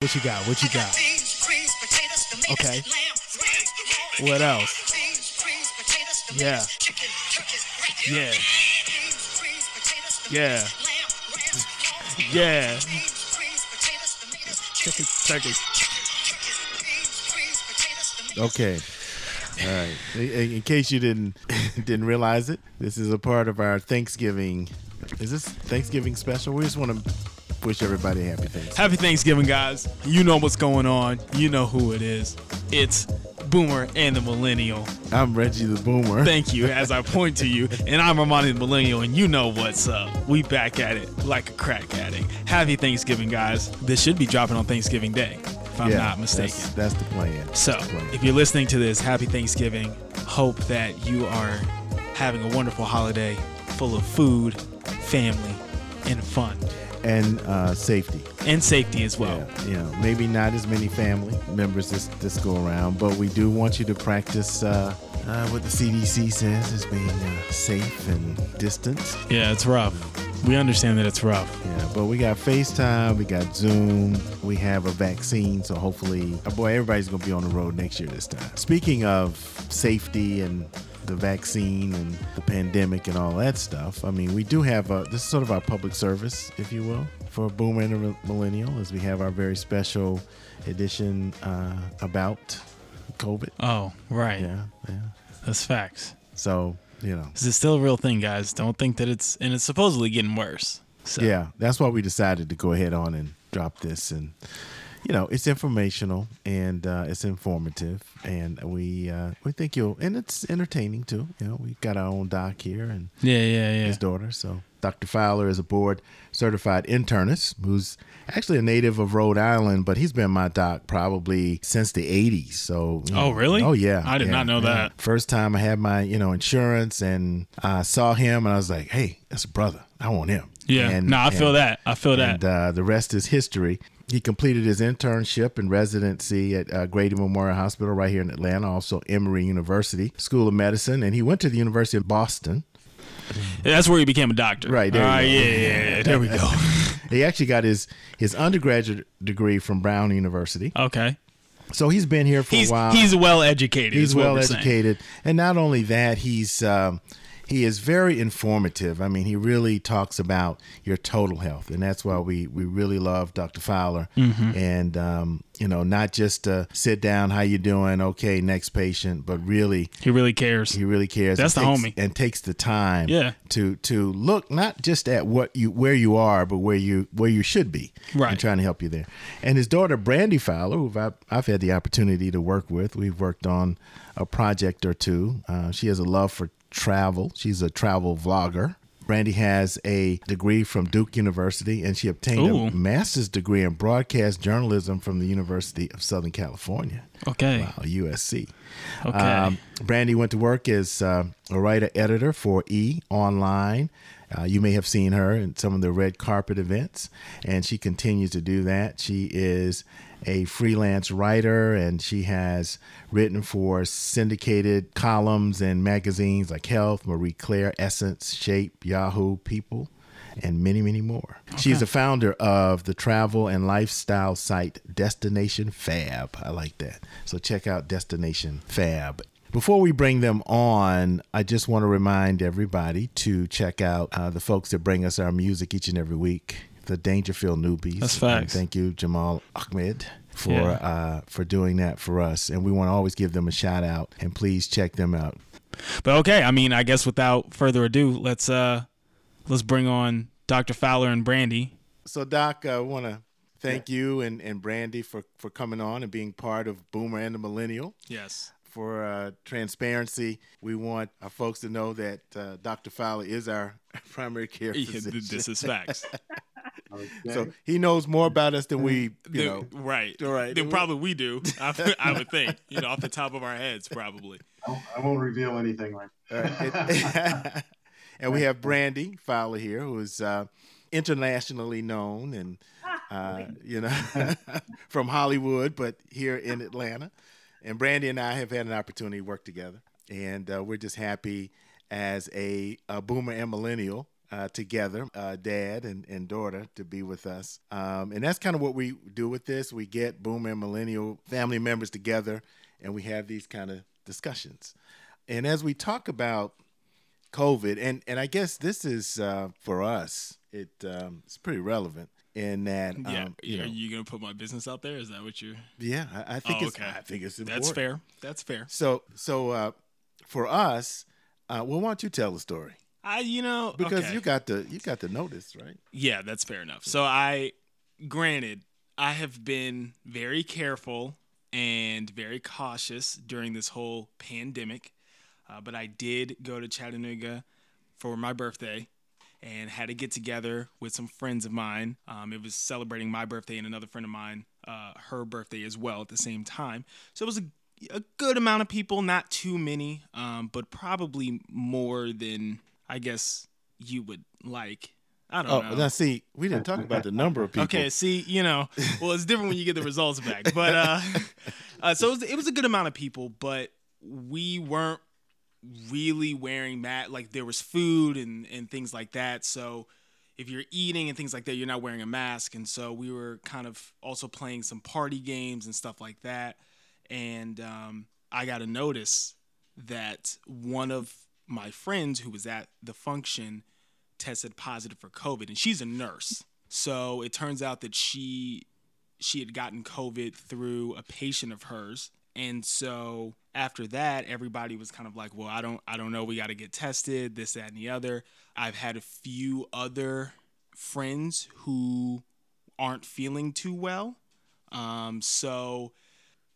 What you got? What you got? Okay. What else? Yeah. Yeah. Yeah. Yeah. Chicken, turkey. Okay. All right. In, in case you didn't didn't realize it, this is a part of our Thanksgiving. Is this Thanksgiving special? We just want to wish everybody happy Thanksgiving. Happy Thanksgiving, guys. You know what's going on. You know who it is. It's Boomer and the Millennial. I'm Reggie the Boomer. Thank you as I point to you. And I'm Armani the Millennial, and you know what's up. We back at it like a crack addict. Happy Thanksgiving, guys. This should be dropping on Thanksgiving Day, if I'm Yeah, not mistaken. That's, that's the plan. So, the plan. if you're listening to this, happy Thanksgiving. Hope that you are having a wonderful holiday full of food, family, and fun, and uh, safety. and safety as well. Yeah, you know, maybe not as many family members this this go around, but we do want you to practice uh, uh, what the CDC says as being uh, safe and distant. Yeah, it's rough. We understand that it's rough. Yeah, but we got FaceTime, we got Zoom, we have a vaccine, so hopefully, uh, boy, everybody's gonna be on the road next year this time. Speaking of safety and the vaccine and the pandemic and all that stuff, I mean, we do have a this is sort of our public service, if you will, for Boomer and the Millennial, as we have our very special edition uh, about COVID. Oh, right. Yeah, yeah. That's facts. So you know, This is still a real thing, guys. Don't think that it's and it's supposedly getting worse. So Yeah, that's why we decided to go ahead on and drop this, and you know, it's informational and uh, it's informative, and we uh, we think you'll, and it's entertaining too. You know, we've got our own doc here and yeah, yeah, yeah. his daughter. So Dr. Fowler is a board certified internist who's actually a native of Rhode Island, but he's been my doc probably since the 80s. So Oh, know, really? Oh yeah. I did yeah, not know yeah. that. First time I had my, you know, insurance and I saw him and I was like, "Hey, that's a brother. I want him." Yeah. And, no, I feel that. I feel that. and uh, the rest is history. He completed his internship and residency at uh, Grady Memorial Hospital right here in Atlanta, also Emory University School of Medicine, and he went to the University of Boston. That's where he became a doctor. Right, there you All right, go. yeah, yeah, yeah. There we go. He actually got his his undergraduate degree from Brown University, Okay. so he's been here for He's a while. he's well educated. he's well saying. educated, and not only that, he's um, he is very informative. I mean, he really talks about your total health, and that's why we we really love Dr. Fowler. Mm-hmm. And um, you know, not just uh, sit down, how you doing? Okay, next patient, but really. He really cares. He really cares. That's and the takes, homie. and takes the time. Yeah. To to look not just at what you where you are, but where you where you should be. Right. And trying to help you there. And his daughter Brandy Fowler, who I've, I've had the opportunity to work with, we've worked on a project or two. Uh, she has a love for travel. She's a travel vlogger. Brandy has a degree from Duke University, and she obtained Ooh. a master's degree in broadcast journalism from the University of Southern California. Okay. Wow, USC. Okay. Um, Brandy went to work as uh, a writer editor for E Online. Uh, you may have seen her in some of the red carpet events, and she continues to do that. She is a freelance writer, and she has written for syndicated columns and magazines like Health, Marie Claire, Essence, Shape, Yahoo, People, and many, many more. She's the founder of the travel and lifestyle site Destination Fab. I like that. So check out Destination Fab. Before we bring them on, I just want to remind everybody to check out uh, the folks that bring us our music each and every week, the Dangerfield Newbies. That's And thank you, Jamal Ahmed, for Yeah. uh, for doing that for us. And we want to always give them a shout out. And please check them out. But okay, I mean, I guess without further ado, let's uh let's bring on Dr. Fowler and Brandy. So, Doc, I want to thank you and, and Brandy for, for coming on and being part of Boomer and the Millennial. Yes. For uh, transparency, we want our folks to know that uh, Dr. Fowler is our primary care physician. this is facts. so he knows more about us than we, you know. right. right. Then probably we do. I, I would think. You know, off the top of our heads, probably. I I won't reveal anything right. And we have Brandy Fowler here, who is uh, internationally known and, uh, you know, from Hollywood, but here in Atlanta. And Brandy and I have had an opportunity to work together. And uh, we're just happy as a, a boomer and millennial uh, together, uh, dad and, and daughter, to be with us. Um, and that's kind of what we do with this. We get boomer and millennial family members together and we have these kind of discussions. And as we talk about COVID, and, and I guess this is uh, for us, it um, it's pretty relevant in that. Yeah, um, you are know, you gonna put my business out there? Is that what you're? yeah, I, I think Oh, it's okay. I think it's important. That's fair. That's fair. So so uh, for us, uh, well, why don't you tell the story? I, you know, Because okay. you got the you got the notice, right? Yeah, that's fair enough. So I, granted, I have been very careful and very cautious during this whole pandemic, uh, but I did go to Chattanooga for my birthday and had to get together with some friends of mine. Um, it was celebrating my birthday and another friend of mine, uh, her birthday as well at the same time. So it was a, a good amount of people, not too many, um, but probably more than I guess you would like. I don't Oh, know. now see, we didn't talk about the number of people. Okay, see, you know, well, it's different when you get the results back. But uh, uh so it was, it was a good amount of people, but we weren't really wearing mat. Like there was food and and things like that. So if you're eating and things like that, you're not wearing a mask. And so we were kind of also playing some party games and stuff like that. And um, I got a notice that one of my friends who was at the function tested positive for COVID, and she's a nurse. So it turns out that she she had gotten COVID through a patient of hers, and so after that, everybody was kind of like, "Well, I don't I don't know. We got to get tested. This, that, and the other." I've had a few other friends who aren't feeling too well, um, so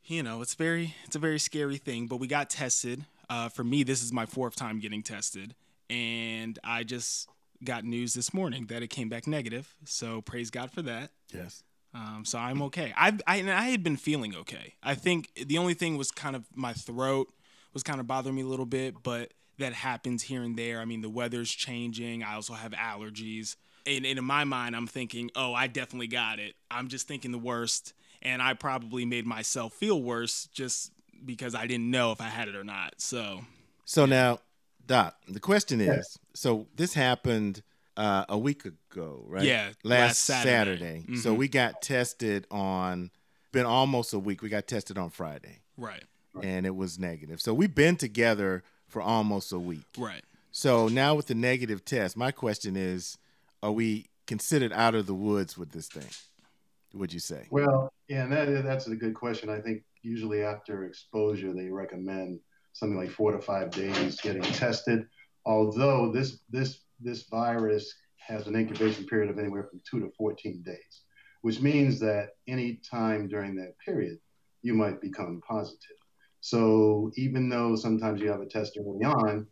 you know it's very it's a very scary thing. But we got tested. Uh, for me, this is my fourth time getting tested, and I just got news this morning that it came back negative. So praise God for that. Yes. Um, so I'm okay. I've, I and I had been feeling okay. I think the only thing was kind of my throat was kind of bothering me a little bit, but that happens here and there. I mean, the weather's changing. I also have allergies. And, and in my mind, I'm thinking, oh, I definitely got it. I'm just thinking the worst, and I probably made myself feel worse just because I didn't know if I had it or not. So So now, Doc, the question is: so this happened uh, a week ago, right? Yeah, last, last Saturday. Saturday. So Mhm. we got tested on. Been almost a week. We got tested on Friday, right, and it was negative. So we've been together for almost a week. right. So now with the negative test, my question is: Are we considered out of the woods with this thing? Would you say? Well, yeah, and that is, that's a good question. I think usually after exposure, they recommend something like four to five days getting tested. Although this this this virus has an incubation period of anywhere from two to 14 days, which means that any time during that period, you might become positive. So even though sometimes you have a test early on,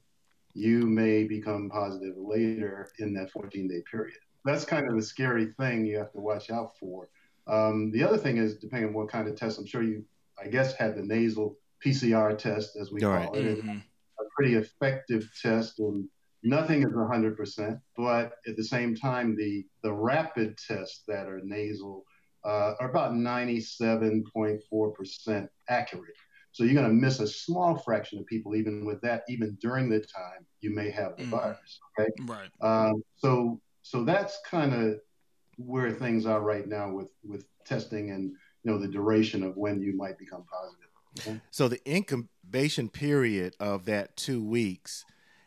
you may become positive later in that 14 day period. That's kind of the scary thing you have to watch out for. Um, the other thing is, depending on what kind of test, I'm sure you, I guess, had the nasal PCR test, as we All call right. it. It's Mhm. a pretty effective test, and nothing is 100%. But at the same time, the the rapid tests that are nasal uh, are about 97.4% accurate. So you're going to miss a small fraction of people, even with that, even during the time you may have the Mhm. virus. Okay. Right. Um, so so that's kind of where things are right now with with testing and you know the duration of when you might become positive. So the incubation period of that two weeks,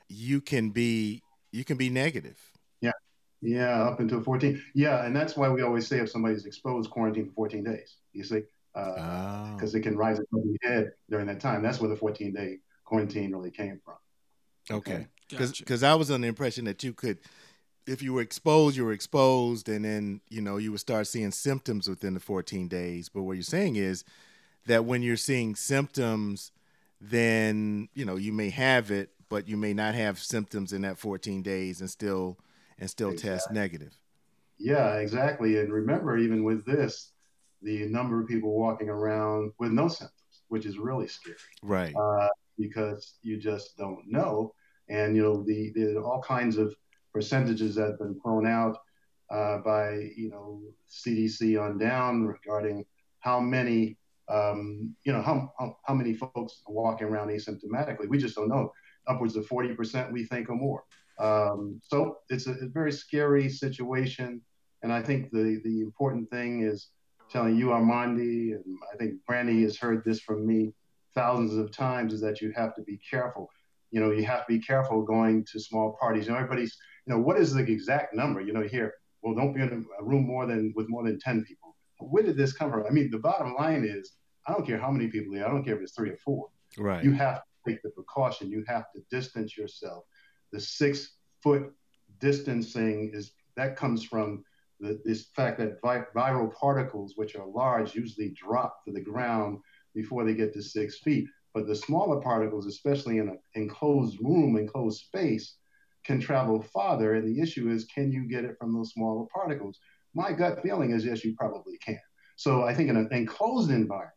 you can be you can be negative. Yeah, Yeah, up until 14. Yeah, and that's why we always say if somebody's exposed, quarantine for 14 days. You see, because Oh, it can rise above your head during that time. That's where the 14 day quarantine really came from. okay. Gotcha. Because I was under the impression that you could, if you were exposed, you were exposed, and then you know you would start seeing symptoms within the 14 days. But what you're saying is that when you're seeing symptoms, then you know you may have it, but you may not have symptoms in that 14 days and still and still test negative. Yeah, exactly. And remember, even with this, the number of people walking around with no symptoms, which is really scary. Right. uh, because you just don't know. And you know, the are all kinds of percentages that have been thrown out uh, by you know CDC on down regarding how many um, you know how, how how many folks are walking around asymptomatically. We just don't know. Upwards of forty percent, we think, or more. Um, so it's a, a, very scary situation. And I think the, the important thing is telling you, Armandi, and I think Brandy has heard this from me thousands of times, is that you have to be careful. You know, you have to be careful going to small parties. You know, everybody's, you know, what is the exact number? You know, here, well, don't be in a room more than with more than 10 people. Where did this come from? I mean, the bottom line is, I don't care how many people there. I don't care if it's three or four. Right. You have take the precaution. You have to distance yourself. The six foot distancing is that comes from the, this fact that vi- viral particles, which are large, usually drop to the ground before they get to six feet. But the smaller particles, especially in an enclosed room, enclosed space, can travel farther. And the issue is, can you get it from those smaller particles? My gut feeling is yes, you probably can. So I think in an enclosed environment,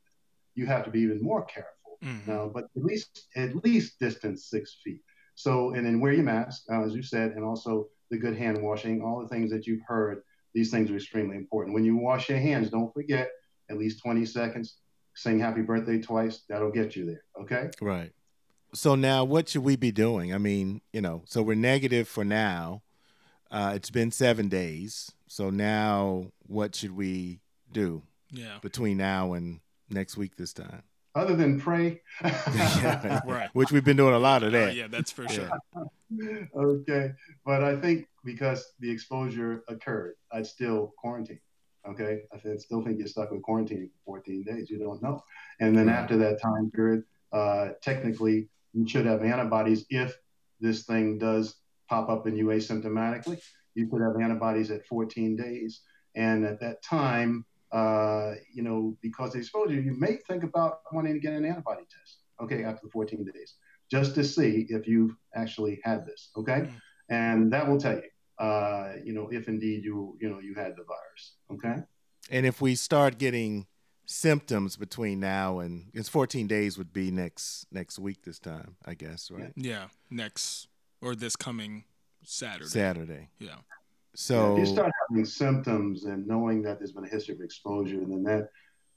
you have to be even more careful mm-hmm. now, but at least at least distance six feet. So and then wear your mask, uh, as you said, and also the good hand washing, all the things that you've heard. These things are extremely important. When you wash your hands, don't forget at least 20 seconds. Sing happy birthday twice. That'll get you there. Okay. Right. So now, what should we be doing? I mean, you know, so we're negative for now. Uh, it's been seven days. So now, what should we do? Yeah. Between now and next week, this time other than pray. yeah, right. Which we've been doing a lot of that. Uh, yeah, that's for sure. okay. But I think because the exposure occurred, I'd still quarantine. Okay. I still think you're stuck with quarantine for 14 days. You don't know. And then right. after that time period, uh, technically, you should have antibodies if this thing does pop up in you asymptomatically. You could have antibodies at 14 days. And at that time, uh, you know, because of exposure, you may think about wanting to get an antibody test, okay, after the 14 days, just to see if you've actually had this, okay? Mm-hmm. And that will tell you, uh, you know, if indeed you, you know, you had the virus, okay? And if we start getting symptoms between now and it's 14 days would be next next week this time, I guess, right? Yeah, next or this coming Saturday. Saturday. Yeah. So if you start having symptoms and knowing that there's been a history of exposure, and then that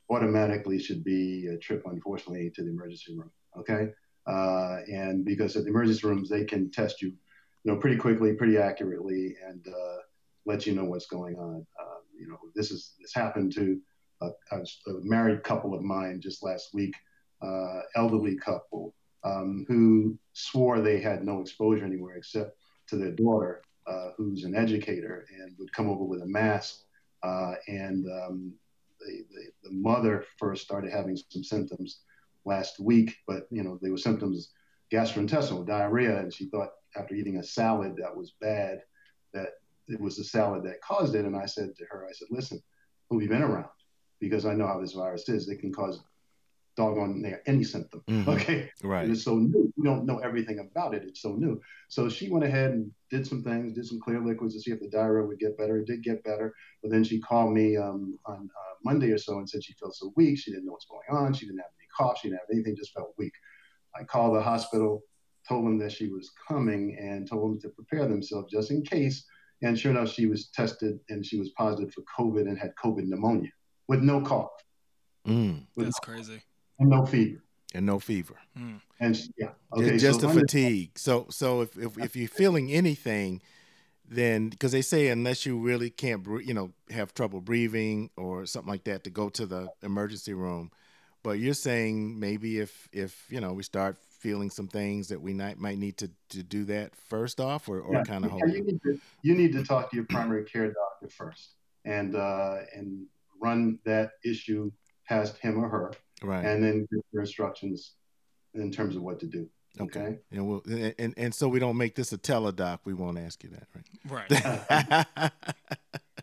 automatically should be a trip, unfortunately, to the emergency room. Okay, uh, and because at the emergency rooms they can test you, you know, pretty quickly, pretty accurately, and uh, let you know what's going on. Uh, you know, this is this happened to a, a, married couple of mine just last week, uh, elderly couple um, who swore they had no exposure anywhere except to their daughter uh, who's an educator and would come over with a mask. Uh, and um, the, the, the, mother first started having some symptoms last week, but you know, they were symptoms gastrointestinal diarrhea, and she thought after eating a salad that was bad that it was the salad that caused it. And I said to her, I said, listen, who have been around? Because I know how this virus is. It can cause doggone near any symptom. Mm-hmm. Okay. Right. it's so new. We don't know everything about it. It's so new. So she went ahead and did some things, did some clear liquids to see if the diarrhea would get better. It did get better. But then she called me um, on uh, Monday or so and said she felt so weak. She didn't know what's going on. She didn't have any cough. She didn't have anything, just felt weak. I called the hospital, told them that she was coming, and told them to prepare themselves just in case. And sure enough, she was tested and she was positive for COVID and had COVID pneumonia with no cough. Mm. That's no crazy and no fever. And no fever. Mm. And yeah, okay. Just so a fatigue. So so if, if if you're feeling anything, then because they say unless you really can't you know have trouble breathing or something like that to go to the emergency room but you're saying maybe if if you know we start feeling some things that we might might need to, to do that first off or, or yeah, kind of yeah, you, need to, you need to talk to your primary care doctor first and uh, and run that issue past him or her right. And then your instructions in terms of what to do okay, okay. and we'll and, and so we don't make this a teledoc we won't ask you that right? Right.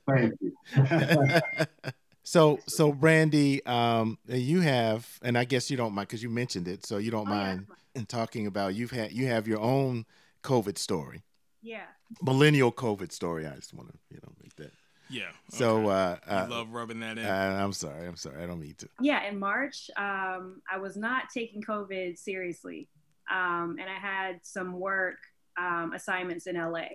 Thank you. So so brandy um you have and i guess you don't mind because you mentioned it so you don't oh, mind yeah. in talking about you've had you have your own covid story. Yeah. Millennial covid story i just want to you know make that yeah. So okay. uh, I uh, love rubbing that in. Uh, I'm sorry. I'm sorry. I don't mean to. Yeah. In March, um, I was not taking COVID seriously, um, and I had some work um, assignments in LA.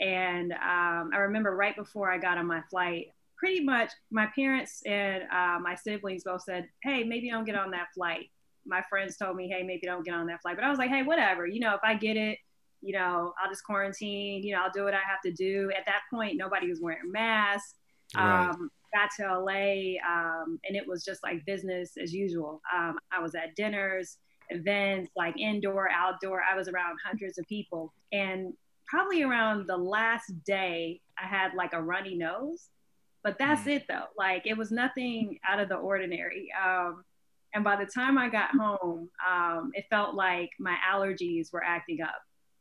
And um, I remember right before I got on my flight, pretty much my parents and uh, my siblings both said, "Hey, maybe don't get on that flight." My friends told me, "Hey, maybe don't get on that flight," but I was like, "Hey, whatever. You know, if I get it, you know, I'll just quarantine, you know, I'll do what I have to do. At that point, nobody was wearing masks. Right. Um, got to LA um, and it was just like business as usual. Um, I was at dinners, events, like indoor, outdoor. I was around hundreds of people. And probably around the last day, I had like a runny nose. But that's mm. it though. Like it was nothing out of the ordinary. Um, and by the time I got home, um, it felt like my allergies were acting up.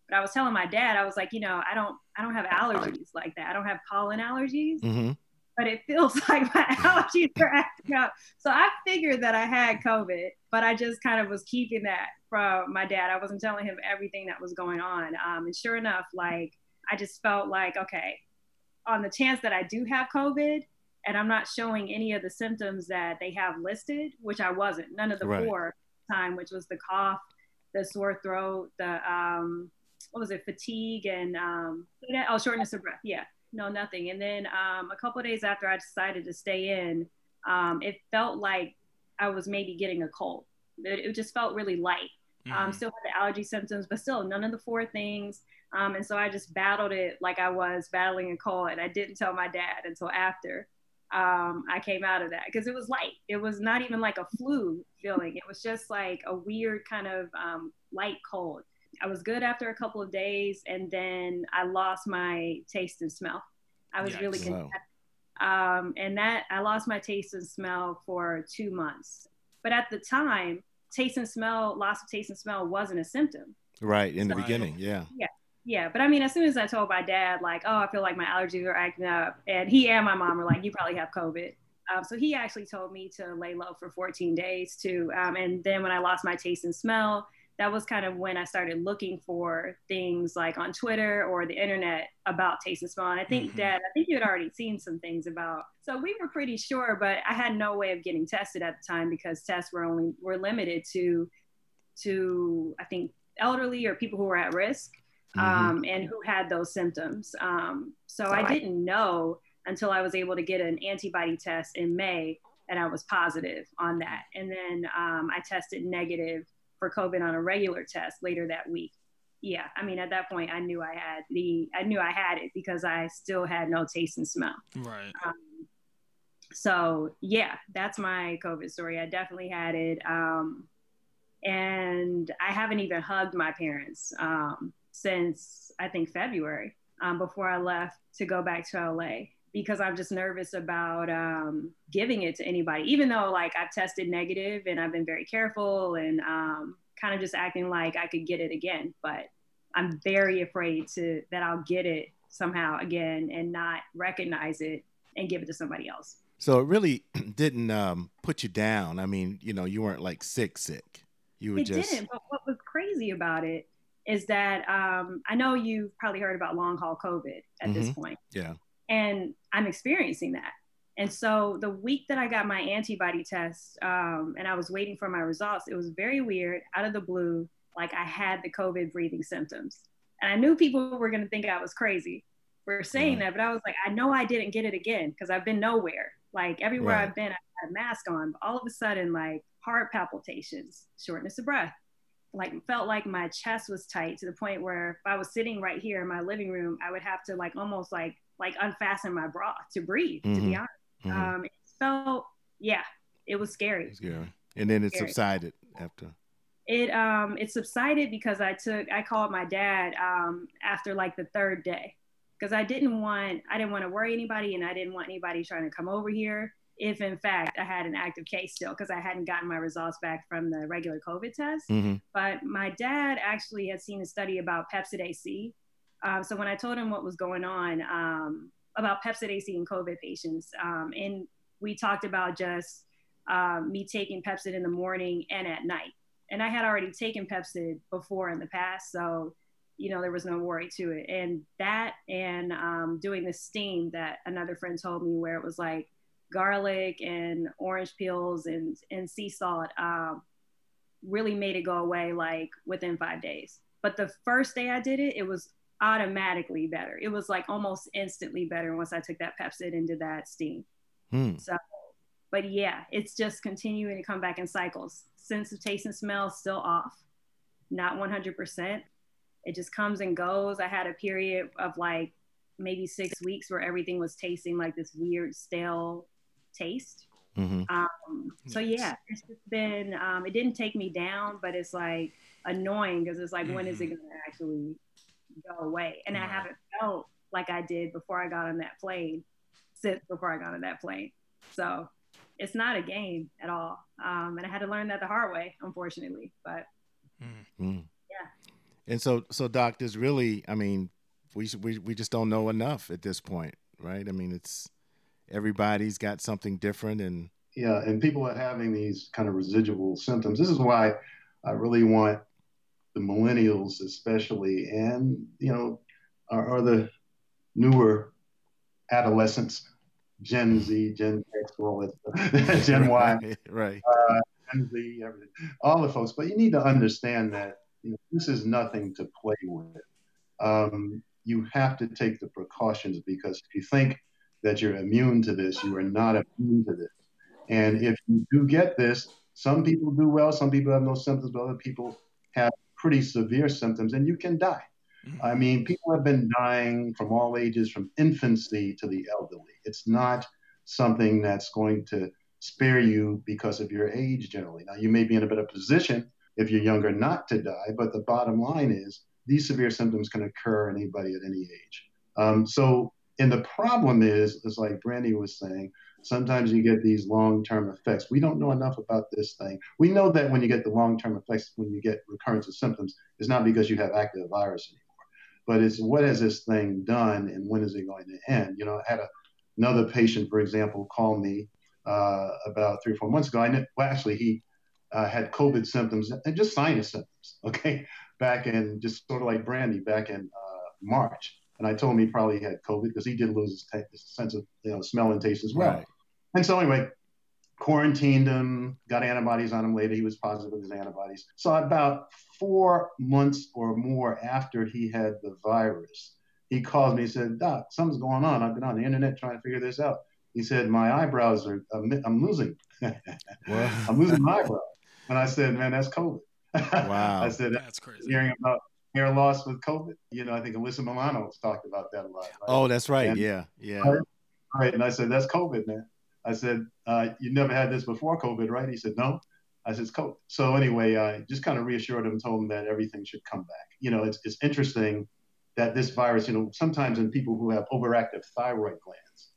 But I was telling my dad, I was like, you know, I don't, I don't have allergies like that. I don't have pollen allergies. Mm-hmm. But it feels like my allergies are acting up. So I figured that I had COVID, but I just kind of was keeping that from my dad. I wasn't telling him everything that was going on. Um, and sure enough, like I just felt like, okay, on the chance that I do have COVID, and I'm not showing any of the symptoms that they have listed, which I wasn't. None of the right. four time, which was the cough, the sore throat, the um, what was it, fatigue, and um, oh, shortness of breath. Yeah, no, nothing. And then um, a couple days after I decided to stay in, um, it felt like I was maybe getting a cold. It, it just felt really light. Um, mm-hmm. Still had the allergy symptoms, but still none of the four things. Um, and so I just battled it like I was battling a cold. And I didn't tell my dad until after um, I came out of that because it was light. It was not even like a flu feeling. It was just like a weird kind of um, light cold. I was good after a couple of days, and then I lost my taste and smell. I was really wow. Um, and that I lost my taste and smell for two months. But at the time, taste and smell, loss of taste and smell wasn't a symptom. Right in so, the beginning, yeah. Yeah, yeah, but I mean, as soon as I told my dad, like, oh, I feel like my allergies are acting up, and he and my mom were like, you probably have COVID. Um, so he actually told me to lay low for 14 days too. Um, and then when I lost my taste and smell, that was kind of when I started looking for things like on Twitter or the internet about taste and smell. And I think, mm-hmm. Dad, I think you had already seen some things about. So we were pretty sure, but I had no way of getting tested at the time because tests were only were limited to, to I think elderly or people who were at risk mm-hmm. um, and who had those symptoms. Um, so I didn't know until I was able to get an antibody test in May, and I was positive on that. And then um, I tested negative for COVID on a regular test later that week. Yeah, I mean, at that point, I knew I had the, I knew I had it because I still had no taste and smell. Right. Um, so yeah, that's my COVID story. I definitely had it. Um, and I haven't even hugged my parents. Um, since I think February um, before I left to go back to LA because I'm just nervous about um, giving it to anybody, even though like I've tested negative and I've been very careful and um, kind of just acting like I could get it again. But I'm very afraid to that I'll get it somehow again and not recognize it and give it to somebody else. So it really didn't um, put you down. I mean, you know, you weren't like sick, sick. You were it just. didn't. But what was crazy about it is that um, I know you've probably heard about long haul COVID at mm-hmm. this point. Yeah. And I'm experiencing that. And so the week that I got my antibody test um, and I was waiting for my results, it was very weird, out of the blue, like I had the COVID breathing symptoms. And I knew people were going to think I was crazy for saying right. that, but I was like, I know I didn't get it again because I've been nowhere. Like everywhere right. I've been, I had a mask on. But all of a sudden, like heart palpitations, shortness of breath, like felt like my chest was tight to the point where if I was sitting right here in my living room, I would have to like almost like like unfasten my bra to breathe. Mm-hmm. To be mm-hmm. honest, mm-hmm. um, it felt yeah, it was scary. Scary. And then it scary. subsided after. It um it subsided because I took I called my dad um after like the third day because I didn't want I didn't want to worry anybody and I didn't want anybody trying to come over here if in fact I had an active case still because I hadn't gotten my results back from the regular COVID test. Mm-hmm. But my dad actually had seen a study about Pepcid AC. Um, so when I told him what was going on um, about Pepcid AC in COVID patients, um, and we talked about just um, me taking Pepcid in the morning and at night. And I had already taken Pepcid before in the past, so you know there was no worry to it. And that and um, doing the steam that another friend told me, where it was like garlic and orange peels and, and sea salt um, really made it go away like within five days. But the first day I did it, it was automatically better. It was like almost instantly better once I took that Pepcid and did that steam. Hmm. So, but yeah, it's just continuing to come back in cycles. Sense of taste and smell still off, not 100%. it just comes and goes. I had a period of like maybe six weeks where everything was tasting like this weird stale taste. Mm-hmm. Um, so yeah, it's just been. Um, it didn't take me down, but it's like annoying because it's like, mm-hmm. when is it mm-hmm. going to actually go away? And right. I haven't felt like I did before I got on that plane. Since before I got on that plane, so it's not a game at all. Um, and I had to learn that the hard way, unfortunately. But mm-hmm. yeah. And so, so doctors really, I mean, we we we just don't know enough at this point, right? I mean, it's everybody's got something different, and yeah, and people are having these kind of residual symptoms. This is why I really want the millennials, especially, and you know, are, are the newer adolescents, Gen Z, Gen X, that, Gen Y, right, uh, Gen Z, everything, all the folks. But you need to understand that you know, this is nothing to play with. Um, you have to take the precautions because if you think that you're immune to this, you are not immune to this. And if you do get this, some people do well, some people have no symptoms, but other people have pretty severe symptoms, and you can die. Mm-hmm. I mean, people have been dying from all ages, from infancy to the elderly. It's not something that's going to spare you because of your age generally. Now, you may be in a better position if you're younger not to die, but the bottom line is these severe symptoms can occur in anybody at any age. Um, so, and the problem is, is like Brandy was saying, sometimes you get these long-term effects. We don't know enough about this thing. We know that when you get the long-term effects, when you get recurrence of symptoms, it's not because you have active virus anymore, but it's what has this thing done and when is it going to end? You know, I had a, another patient, for example, call me uh, about three or four months ago. I well, actually, he uh, had COVID symptoms and just sinus symptoms. Okay, back in just sort of like Brandy back in uh, March. And I told him he probably had COVID because he did lose his, t- his, sense of you know smell and taste as well. Right. And so anyway, quarantined him, got antibodies on him later. He was positive with his antibodies. So about four months or more after he had the virus, he called me. He said, "Doc, something's going on. I've been on the internet trying to figure this out." He said, "My eyebrows are. I'm, I'm losing. I'm losing my eyebrows." And I said, "Man, that's COVID." Wow. I said, that's crazy. Hearing about hair loss with COVID, you know, I think Alyssa Milano talked about that a lot. Right? Oh, that's right. And, yeah. Yeah. Right. And I said, that's COVID, man. I said, uh, you never had this before COVID, right? He said, no. I said, it's COVID. So anyway, I just kind of reassured him, told him that everything should come back. You know, it's, it's interesting that this virus, you know, sometimes in people who have overactive thyroid glands,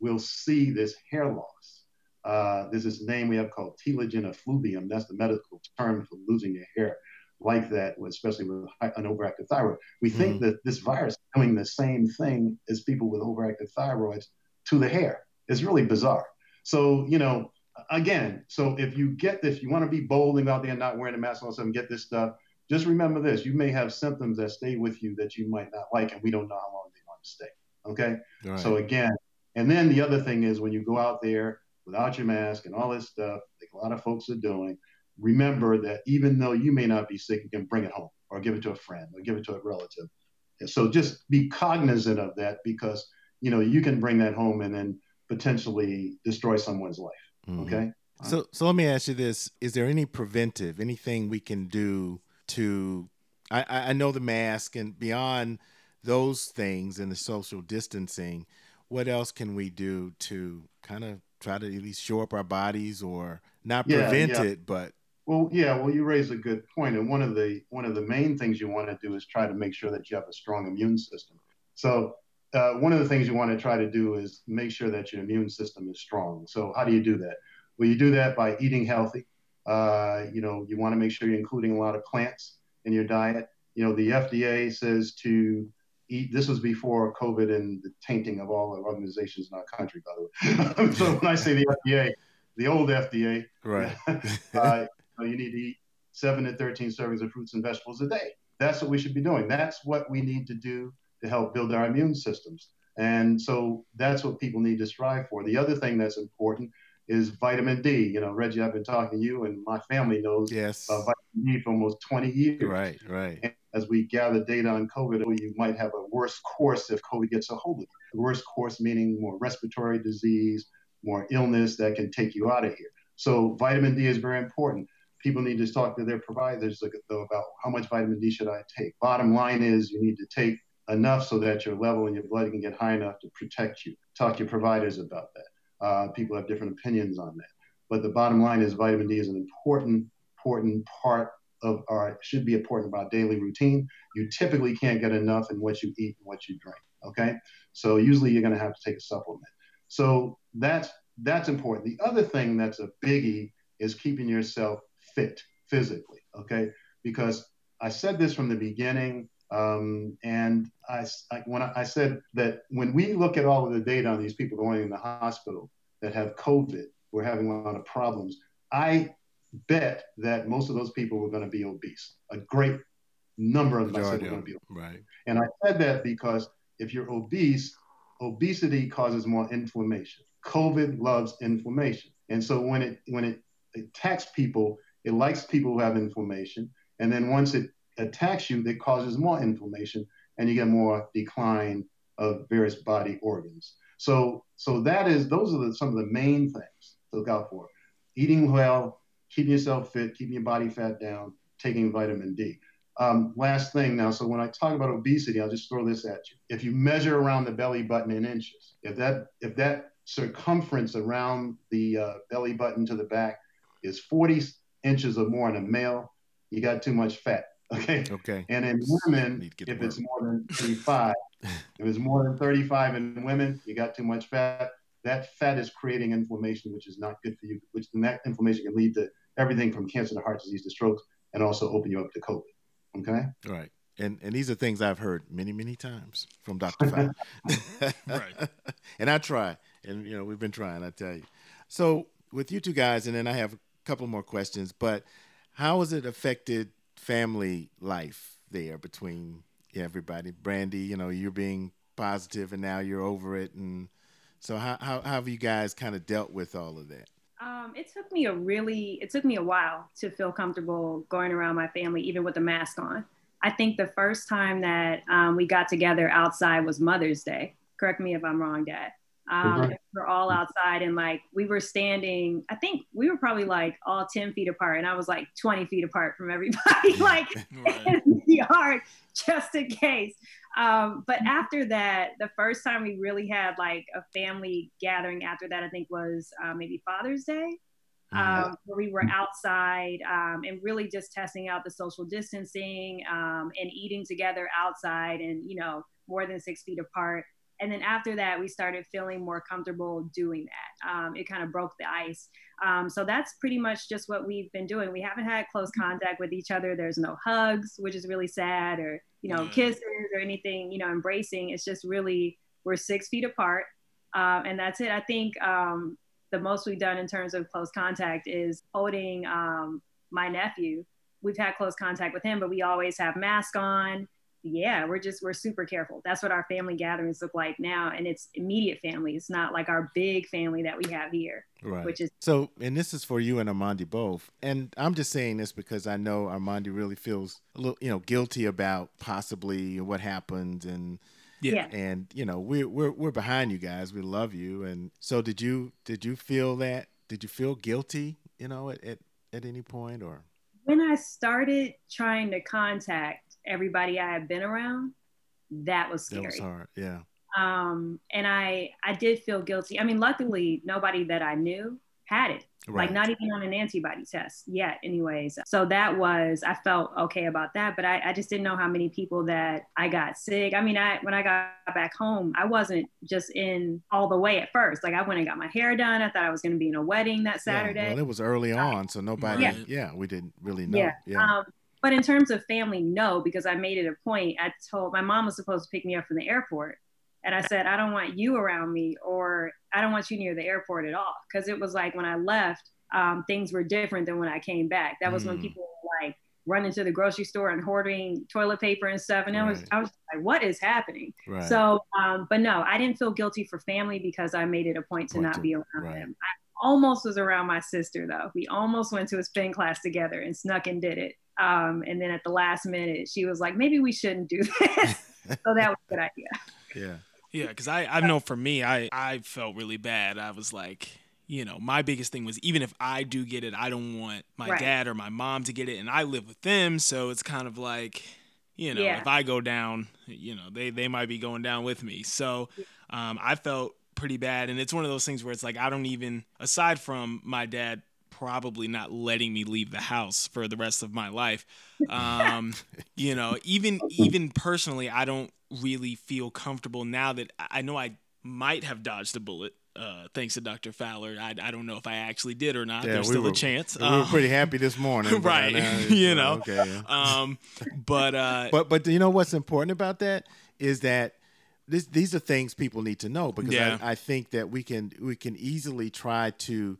we'll see this hair loss uh, there's this name we have called telogen effluvium. That's the medical term for losing your hair like that, especially with an overactive thyroid. We mm-hmm. think that this virus is doing the same thing as people with overactive thyroids to the hair. It's really bizarre. So, you know, again, so if you get this, you want to be bold and go out there and not wearing a mask all of a sudden, get this stuff, just remember this. You may have symptoms that stay with you that you might not like, and we don't know how long they're going to stay. Okay. Right. So again, and then the other thing is when you go out there without your mask and all this stuff, like a lot of folks are doing, remember that even though you may not be sick, you can bring it home or give it to a friend or give it to a relative. And so just be cognizant of that because you know you can bring that home and then potentially destroy someone's life. Mm-hmm. Okay. So so let me ask you this: Is there any preventive, anything we can do to? I, I know the mask and beyond those things and the social distancing. What else can we do to kind of try to at least show up our bodies or not yeah, prevent yeah. it, but well, yeah, well, you raise a good point, and one of the one of the main things you want to do is try to make sure that you have a strong immune system. So, uh, one of the things you want to try to do is make sure that your immune system is strong. So, how do you do that? Well, you do that by eating healthy. Uh, you know, you want to make sure you're including a lot of plants in your diet. You know, the FDA says to eat. This was before COVID and the tainting of all the organizations in our country, by the way. so when I say the FDA, the old FDA, right? uh, you need to eat seven to 13 servings of fruits and vegetables a day. That's what we should be doing. That's what we need to do to help build our immune systems. And so that's what people need to strive for. The other thing that's important is vitamin D. You know, Reggie, I've been talking to you, and my family knows yes. uh, vitamin D for almost 20 years. Right, right. And as we gather data on COVID, you might have a worse course if COVID gets a hold of you. Worse course meaning more respiratory disease, more illness that can take you out of here. So vitamin D is very important. People need to talk to their providers though about how much vitamin D should I take. Bottom line is you need to take enough so that your level in your blood can get high enough to protect you. Talk to your providers about that. Uh, people have different opinions on that. But the bottom line is vitamin D is an important, important part of our, should be important about daily routine. You typically can't get enough in what you eat and what you drink. Okay. So usually you're going to have to take a supplement. So that's, that's important. The other thing that's a biggie is keeping yourself fit physically. Okay. Because I said this from the beginning. Um, and I, I, when I, I said that when we look at all of the data on these people going in the hospital that have COVID, we're having a lot of problems. I bet that most of those people were going to be obese. A great number of them are going to be obese. Right. And I said that because if you're obese, obesity causes more inflammation. COVID loves inflammation. And so when it when it attacks people, it likes people who have inflammation. And then once it attacks you, it causes more inflammation and you get more decline of various body organs. So so that is those are the, some of the main things to look out for. Eating well, keeping yourself fit, keeping your body fat down, taking vitamin D. Um, last thing now, so when I talk about obesity, I'll just throw this at you. If you measure around the belly button in inches, if that if that circumference around the uh, belly button to the back is 40 inches or more in a male, you got too much fat. Okay. Okay. And in women, if it's more than 35, if it's more than 35 in women, you got too much fat that fat is creating inflammation, which is not good for you, which then that inflammation can lead to everything from cancer to heart disease to strokes and also open you up to COVID. Okay. Right. And and these are things I've heard many, many times from Dr. Fat. right. And I try. And you know, we've been trying, I tell you. So with you two guys, and then I have a couple more questions, but how has it affected family life there between everybody? Brandy, you know, you're being positive and now you're over it and so how, how, how have you guys kind of dealt with all of that? Um, it took me a really, it took me a while to feel comfortable going around my family, even with a mask on. I think the first time that um, we got together outside was Mother's Day. Correct me if I'm wrong, Dad. Um, mm-hmm. We're all outside and like we were standing. I think we were probably like all ten feet apart, and I was like twenty feet apart from everybody, like right. in the yard, just in case. Um, but after that, the first time we really had like a family gathering after that, I think was uh, maybe Father's Day. Mm-hmm. Um, where we were outside um, and really just testing out the social distancing um, and eating together outside and you know more than six feet apart and then after that we started feeling more comfortable doing that. Um, it kind of broke the ice. Um, so that's pretty much just what we've been doing. We haven't had close contact with each other. There's no hugs which is really sad or you know kisses or anything you know embracing. It's just really we're six feet apart. Uh, and that's it. I think um, the most we've done in terms of close contact is holding um, my nephew. We've had close contact with him but we always have mask on yeah, we're just we're super careful. That's what our family gatherings look like now, and it's immediate family. It's not like our big family that we have here, right? Which is so. And this is for you and Armandi both. And I'm just saying this because I know Armandi really feels a little, you know, guilty about possibly what happened, and yeah, and you know, we're we're we're behind you guys. We love you, and so did you. Did you feel that? Did you feel guilty? You know, at at, at any point or? When I started trying to contact everybody I had been around, that was scary. That was hard, yeah. Um, and I I did feel guilty. I mean, luckily nobody that I knew had it. Right. Like not even on an antibody test yet, anyways. So that was I felt okay about that, but I, I just didn't know how many people that I got sick. I mean, I when I got back home, I wasn't just in all the way at first. Like I went and got my hair done. I thought I was going to be in a wedding that Saturday. Yeah, well, it was early on, so nobody. Yeah, yeah we didn't really know. Yeah. yeah. Um, but in terms of family, no, because I made it a point. I told my mom was supposed to pick me up from the airport. And I said, I don't want you around me, or I don't want you near the airport at all. Because it was like when I left, um, things were different than when I came back. That was mm. when people were like running to the grocery store and hoarding toilet paper and stuff. And right. I was, I was like, what is happening? Right. So, um, but no, I didn't feel guilty for family because I made it a point to point not to, be around right. them. I almost was around my sister though. We almost went to a spin class together and snuck and did it. Um, and then at the last minute, she was like, maybe we shouldn't do this. so that was a good idea. Yeah. Yeah, because I, I know for me, I, I felt really bad. I was like, you know, my biggest thing was even if I do get it, I don't want my right. dad or my mom to get it, and I live with them, so it's kind of like, you know, yeah. if I go down, you know, they they might be going down with me. So um, I felt pretty bad, and it's one of those things where it's like I don't even, aside from my dad probably not letting me leave the house for the rest of my life. Um, you know, even even personally, I don't really feel comfortable now that I know I might have dodged a bullet. Uh, thanks to Dr. Fowler. I, I don't know if I actually did or not. Yeah, There's we still were, a chance. We um, were pretty happy this morning, right? you know, okay. Um, but uh, but but you know what's important about that is that this, these are things people need to know because yeah. I, I think that we can we can easily try to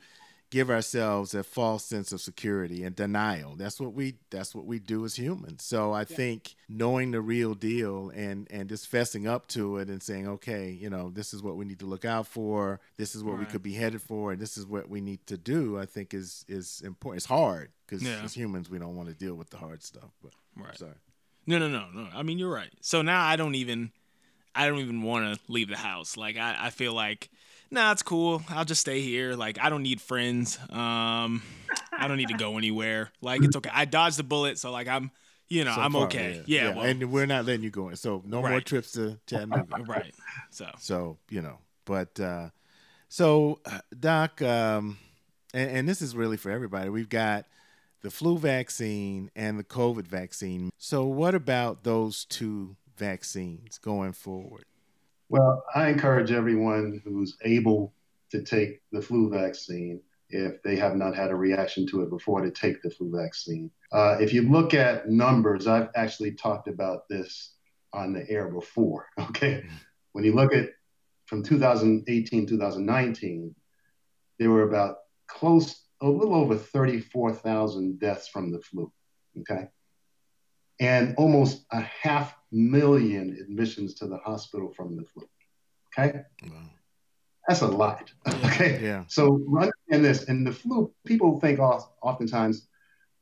give ourselves a false sense of security and denial. That's what we that's what we do as humans. So I yeah. think knowing the real deal and and just fessing up to it and saying, okay, you know, this is what we need to look out for. This is what right. we could be headed for, and this is what we need to do. I think is is important. It's hard because yeah. as humans we don't want to deal with the hard stuff. But right. sorry. No, no, no, no. I mean, you're right. So now I don't even I don't even want to leave the house. Like I, I feel like nah, it's cool. I'll just stay here. Like, I don't need friends. Um, I don't need to go anywhere. Like, it's okay. I dodged the bullet, so like I'm, you know, so I'm far, okay. Yeah, yeah, yeah. Well, and we're not letting you go in. So no right. more trips to Chattanooga. right. So. So you know, but uh, so uh, Doc, um, and, and this is really for everybody. We've got the flu vaccine and the COVID vaccine. So what about those two vaccines going forward? Well, I encourage everyone who's able to take the flu vaccine if they have not had a reaction to it before to take the flu vaccine. Uh, if you look at numbers, I've actually talked about this on the air before. Okay. When you look at from 2018, 2019, there were about close, a little over 34,000 deaths from the flu. Okay. And almost a half million admissions to the hospital from the flu. Okay. Wow. That's a lot. okay. Yeah. So understand this. And the flu, people think oftentimes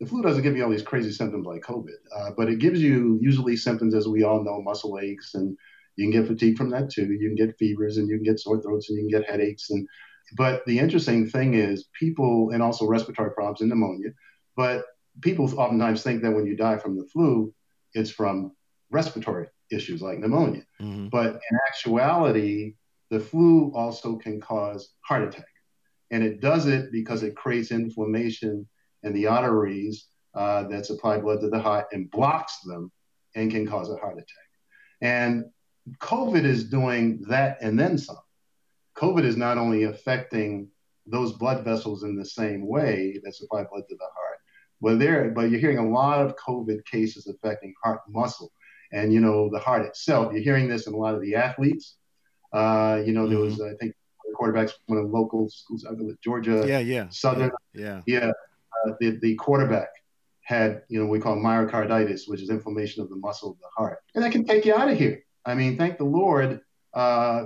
the flu doesn't give you all these crazy symptoms like COVID, uh, but it gives you usually symptoms, as we all know, muscle aches, and you can get fatigue from that too. You can get fevers, and you can get sore throats, and you can get headaches. And but the interesting thing is, people, and also respiratory problems and pneumonia. But people oftentimes think that when you die from the flu, it's from respiratory issues like pneumonia. Mm-hmm. But in actuality, the flu also can cause heart attack. And it does it because it creates inflammation in the arteries uh, that supply blood to the heart and blocks them and can cause a heart attack. And COVID is doing that and then some. COVID is not only affecting those blood vessels in the same way that supply blood to the heart, but there, but you're hearing a lot of COVID cases affecting heart muscle and you know the heart itself. You're hearing this in a lot of the athletes. Uh, you know, there was mm-hmm. I think quarterbacks one of the local schools, I believe Georgia, yeah, yeah, Southern, yeah, yeah. Uh, the the quarterback had you know we call myocarditis, which is inflammation of the muscle of the heart, and that can take you out of here. I mean, thank the Lord. Uh,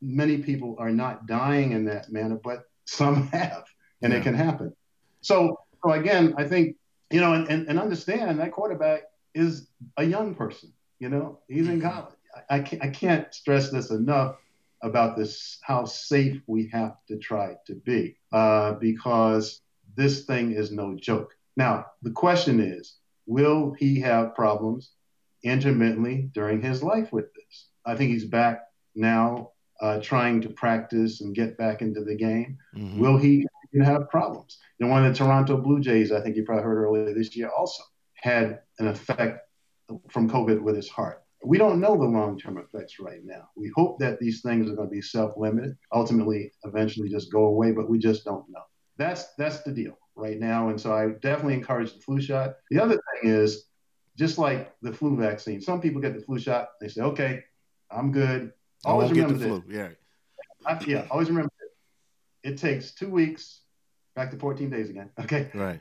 many people are not dying in that manner, but some have, and yeah. it can happen. So, so again, I think you know, and, and, and understand that quarterback is a young person. You know, he's in mm-hmm. college. I, I, can't, I can't stress this enough about this how safe we have to try to be uh, because this thing is no joke. Now, the question is will he have problems intermittently during his life with this? I think he's back now uh, trying to practice and get back into the game. Mm-hmm. Will he have problems? You know, one of the Toronto Blue Jays, I think you probably heard earlier this year also had an effect from COVID with his heart. We don't know the long term effects right now. We hope that these things are going to be self limited, ultimately, eventually just go away, but we just don't know. That's, that's the deal right now. And so I definitely encourage the flu shot. The other thing is, just like the flu vaccine, some people get the flu shot, they say, okay, I'm good. Always remember the flu. Yeah. I, yeah, always remember it. It takes two weeks, back to 14 days again. Okay. Right.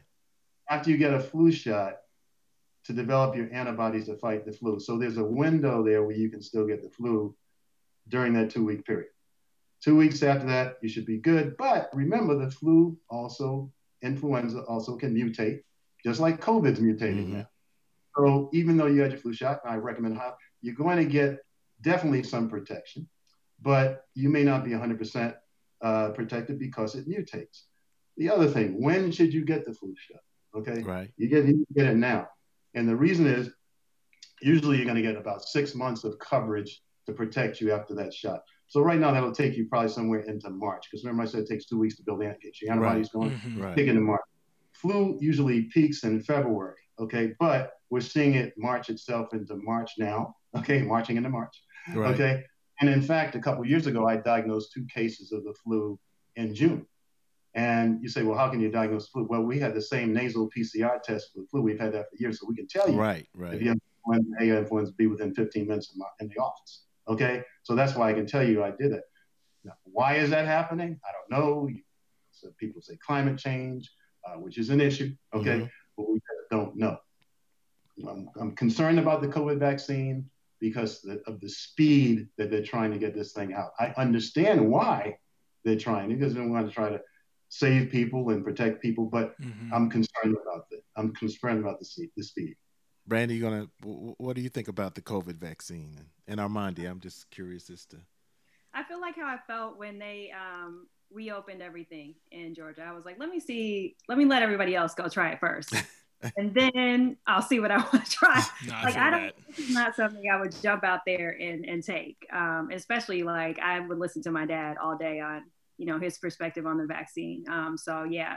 After you get a flu shot, to develop your antibodies to fight the flu. So there's a window there where you can still get the flu during that two week period. Two weeks after that, you should be good. But remember, the flu also, influenza also can mutate, just like COVID's mutating mm-hmm. now. So even though you had your flu shot, I recommend you're going to get definitely some protection, but you may not be 100% uh, protected because it mutates. The other thing, when should you get the flu shot? Okay, right. You get you get it now, and the reason is usually you're going to get about six months of coverage to protect you after that shot. So right now that'll take you probably somewhere into March because remember I said it takes two weeks to build antibodies. Your antibodies right. going mm-hmm. right. in March. Flu usually peaks in February. Okay, but we're seeing it march itself into March now. Okay, marching into March. Right. Okay, and in fact, a couple years ago, I diagnosed two cases of the flu in June. And you say, well, how can you diagnose flu? Well, we had the same nasal PCR test for the flu. We've had that for years, so we can tell you. Right, right. If you have influenza A or influenza B within 15 minutes in, my, in the office. Okay, so that's why I can tell you I did it. Now, why is that happening? I don't know. So people say climate change, uh, which is an issue. Okay, mm-hmm. but we don't know. I'm, I'm, concerned about the COVID vaccine because of the speed that they're trying to get this thing out. I understand why they're trying because they want to try to save people and protect people, but mm-hmm. I'm concerned about it. I'm concerned about the, the speed. Brandy, you gonna what do you think about the COVID vaccine? And Armandi, I'm just curious as to. I feel like how I felt when they um, reopened everything in Georgia. I was like, let me see, let me let everybody else go try it first. and then I'll see what I want to try. No, like I, I don't. That. This is not something I would jump out there and and take. Um, especially like I would listen to my dad all day on you know his perspective on the vaccine. Um, so yeah,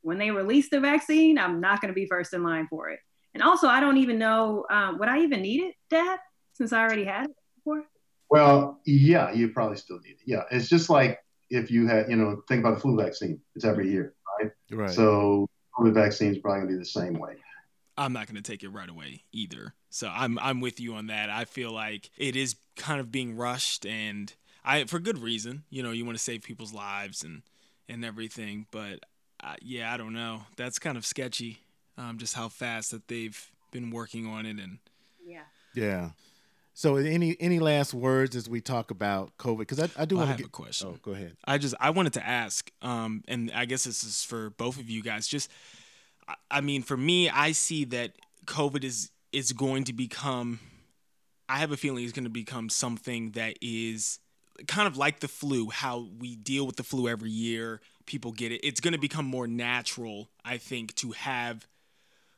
when they release the vaccine, I'm not going to be first in line for it. And also, I don't even know um, would I even need it, Dad, since I already had it before. Well, yeah, you probably still need it. Yeah, it's just like if you had, you know, think about the flu vaccine. It's every year, right? Right. So COVID vaccine is probably going to be the same way. I'm not going to take it right away either. So I'm I'm with you on that. I feel like it is kind of being rushed and I for good reason. You know, you want to save people's lives and and everything, but uh, yeah, I don't know. That's kind of sketchy. Um, just how fast that they've been working on it and yeah. Yeah. So any any last words as we talk about COVID? Because I, I do want to get a question. Oh, go ahead. I just I wanted to ask, um, and I guess this is for both of you guys. Just, I, I mean, for me, I see that COVID is is going to become. I have a feeling it's going to become something that is kind of like the flu. How we deal with the flu every year, people get it. It's going to become more natural, I think, to have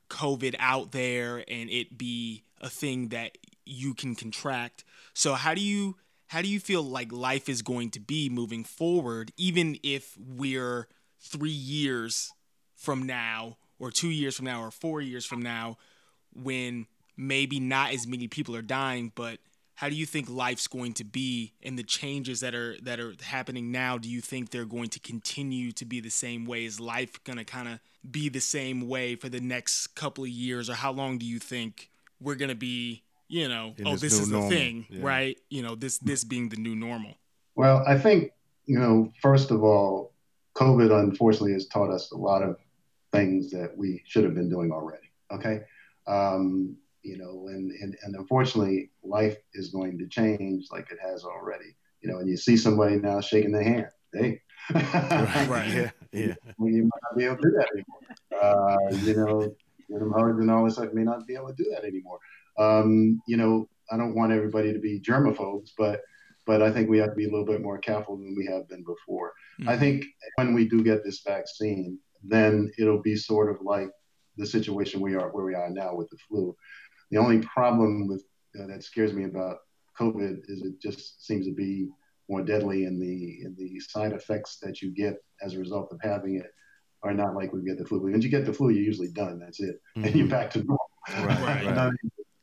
COVID out there and it be a thing that you can contract. So how do you how do you feel like life is going to be moving forward even if we're 3 years from now or 2 years from now or 4 years from now when maybe not as many people are dying but how do you think life's going to be and the changes that are that are happening now do you think they're going to continue to be the same way is life going to kind of be the same way for the next couple of years or how long do you think we're going to be you know, In oh, this, this is the thing, yeah. right? You know, this this being the new normal. Well, I think you know, first of all, COVID unfortunately has taught us a lot of things that we should have been doing already. Okay, um, you know, and, and and unfortunately, life is going to change like it has already. You know, and you see somebody now shaking their hand. Hey, right, right, yeah, yeah. Well, you might not be able to do that anymore. Uh, you know, them hugs and all this stuff may not be able to do that anymore. Um, you know, I don't want everybody to be germaphobes, but but I think we have to be a little bit more careful than we have been before. Mm-hmm. I think when we do get this vaccine, then it'll be sort of like the situation we are where we are now with the flu. The only problem with uh, that scares me about COVID is it just seems to be more deadly, and the in the side effects that you get as a result of having it are not like we get the flu. Once you get the flu, you're usually done. That's it, mm-hmm. and you're back to normal. Right, right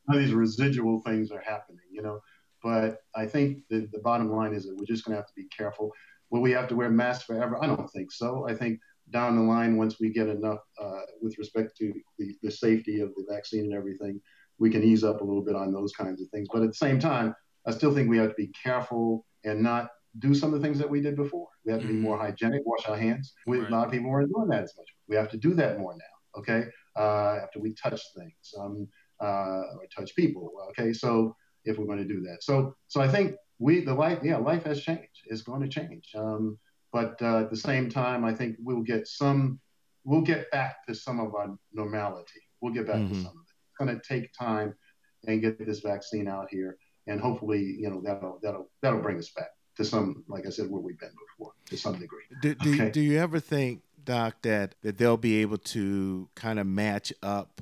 none of these residual things are happening, you know. But I think the, the bottom line is that we're just going to have to be careful. Will we have to wear masks forever? I don't think so. I think down the line, once we get enough uh, with respect to the, the safety of the vaccine and everything, we can ease up a little bit on those kinds of things. But at the same time, I still think we have to be careful and not do some of the things that we did before. We have to be more mm-hmm. hygienic, wash our hands. We, right. A lot of people weren't doing that as much. We have to do that more now, okay? Uh, after we touch things. Um, uh, or touch people. Okay, so if we're going to do that, so so I think we the life yeah life has changed. It's going to change. Um, but uh, at the same time, I think we'll get some we'll get back to some of our normality. We'll get back mm-hmm. to some of it. It's going to take time and get this vaccine out here, and hopefully you know that'll that'll that'll bring us back. to some, like I said, where we've been before to some degree. Do, do, okay. do you ever think, Doc, that, that they'll be able to kind of match up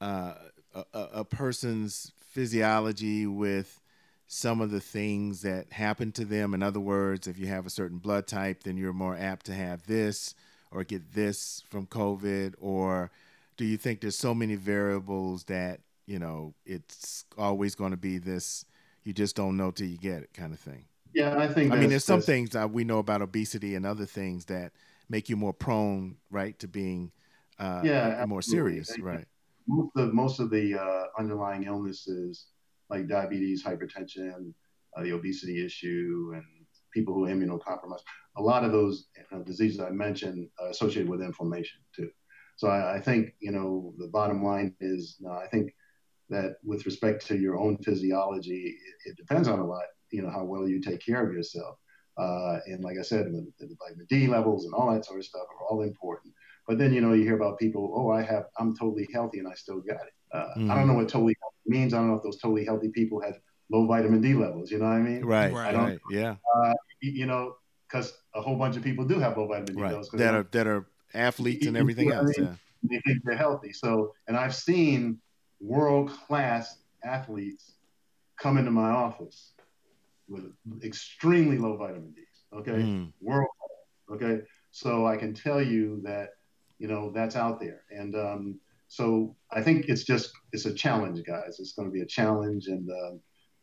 uh, a, a person's physiology with some of the things that happen to them? In other words, if you have a certain blood type, then you're more apt to have this or get this from COVID? Or do you think there's so many variables that, you know, it's always going to be this, you just don't know till you get it kind of thing? Yeah, I think. I mean, there's some things that we know about obesity and other things that make you more prone, right, to being uh, yeah, more serious, right? Most of most of the uh, underlying illnesses like diabetes, hypertension, uh, the obesity issue, and people who are immunocompromised, a lot of those you know, diseases I mentioned are associated with inflammation too. So I, I think you know the bottom line is uh, I think that with respect to your own physiology, it, it depends on a lot you know how well you take care of yourself. Uh, and like I said, the, the, vitamin D levels and all that sort of stuff are all important. But then you know you hear about people, oh, I have, I'm totally healthy and I still got it. Uh, mm. I don't know what totally means. I don't know if those totally healthy people had low vitamin D levels. You know what I mean? Right. Right. right. Yeah. Uh, you know, because a whole bunch of people do have low vitamin D right. levels that are that are athletes and everything else. Yeah. They think they're healthy. So, and I've seen world class athletes come into my office with extremely low vitamin D. Okay, mm. world. Okay, so I can tell you that you know that's out there, and um, so I think it's just it's a challenge, guys. It's going to be a challenge, and uh,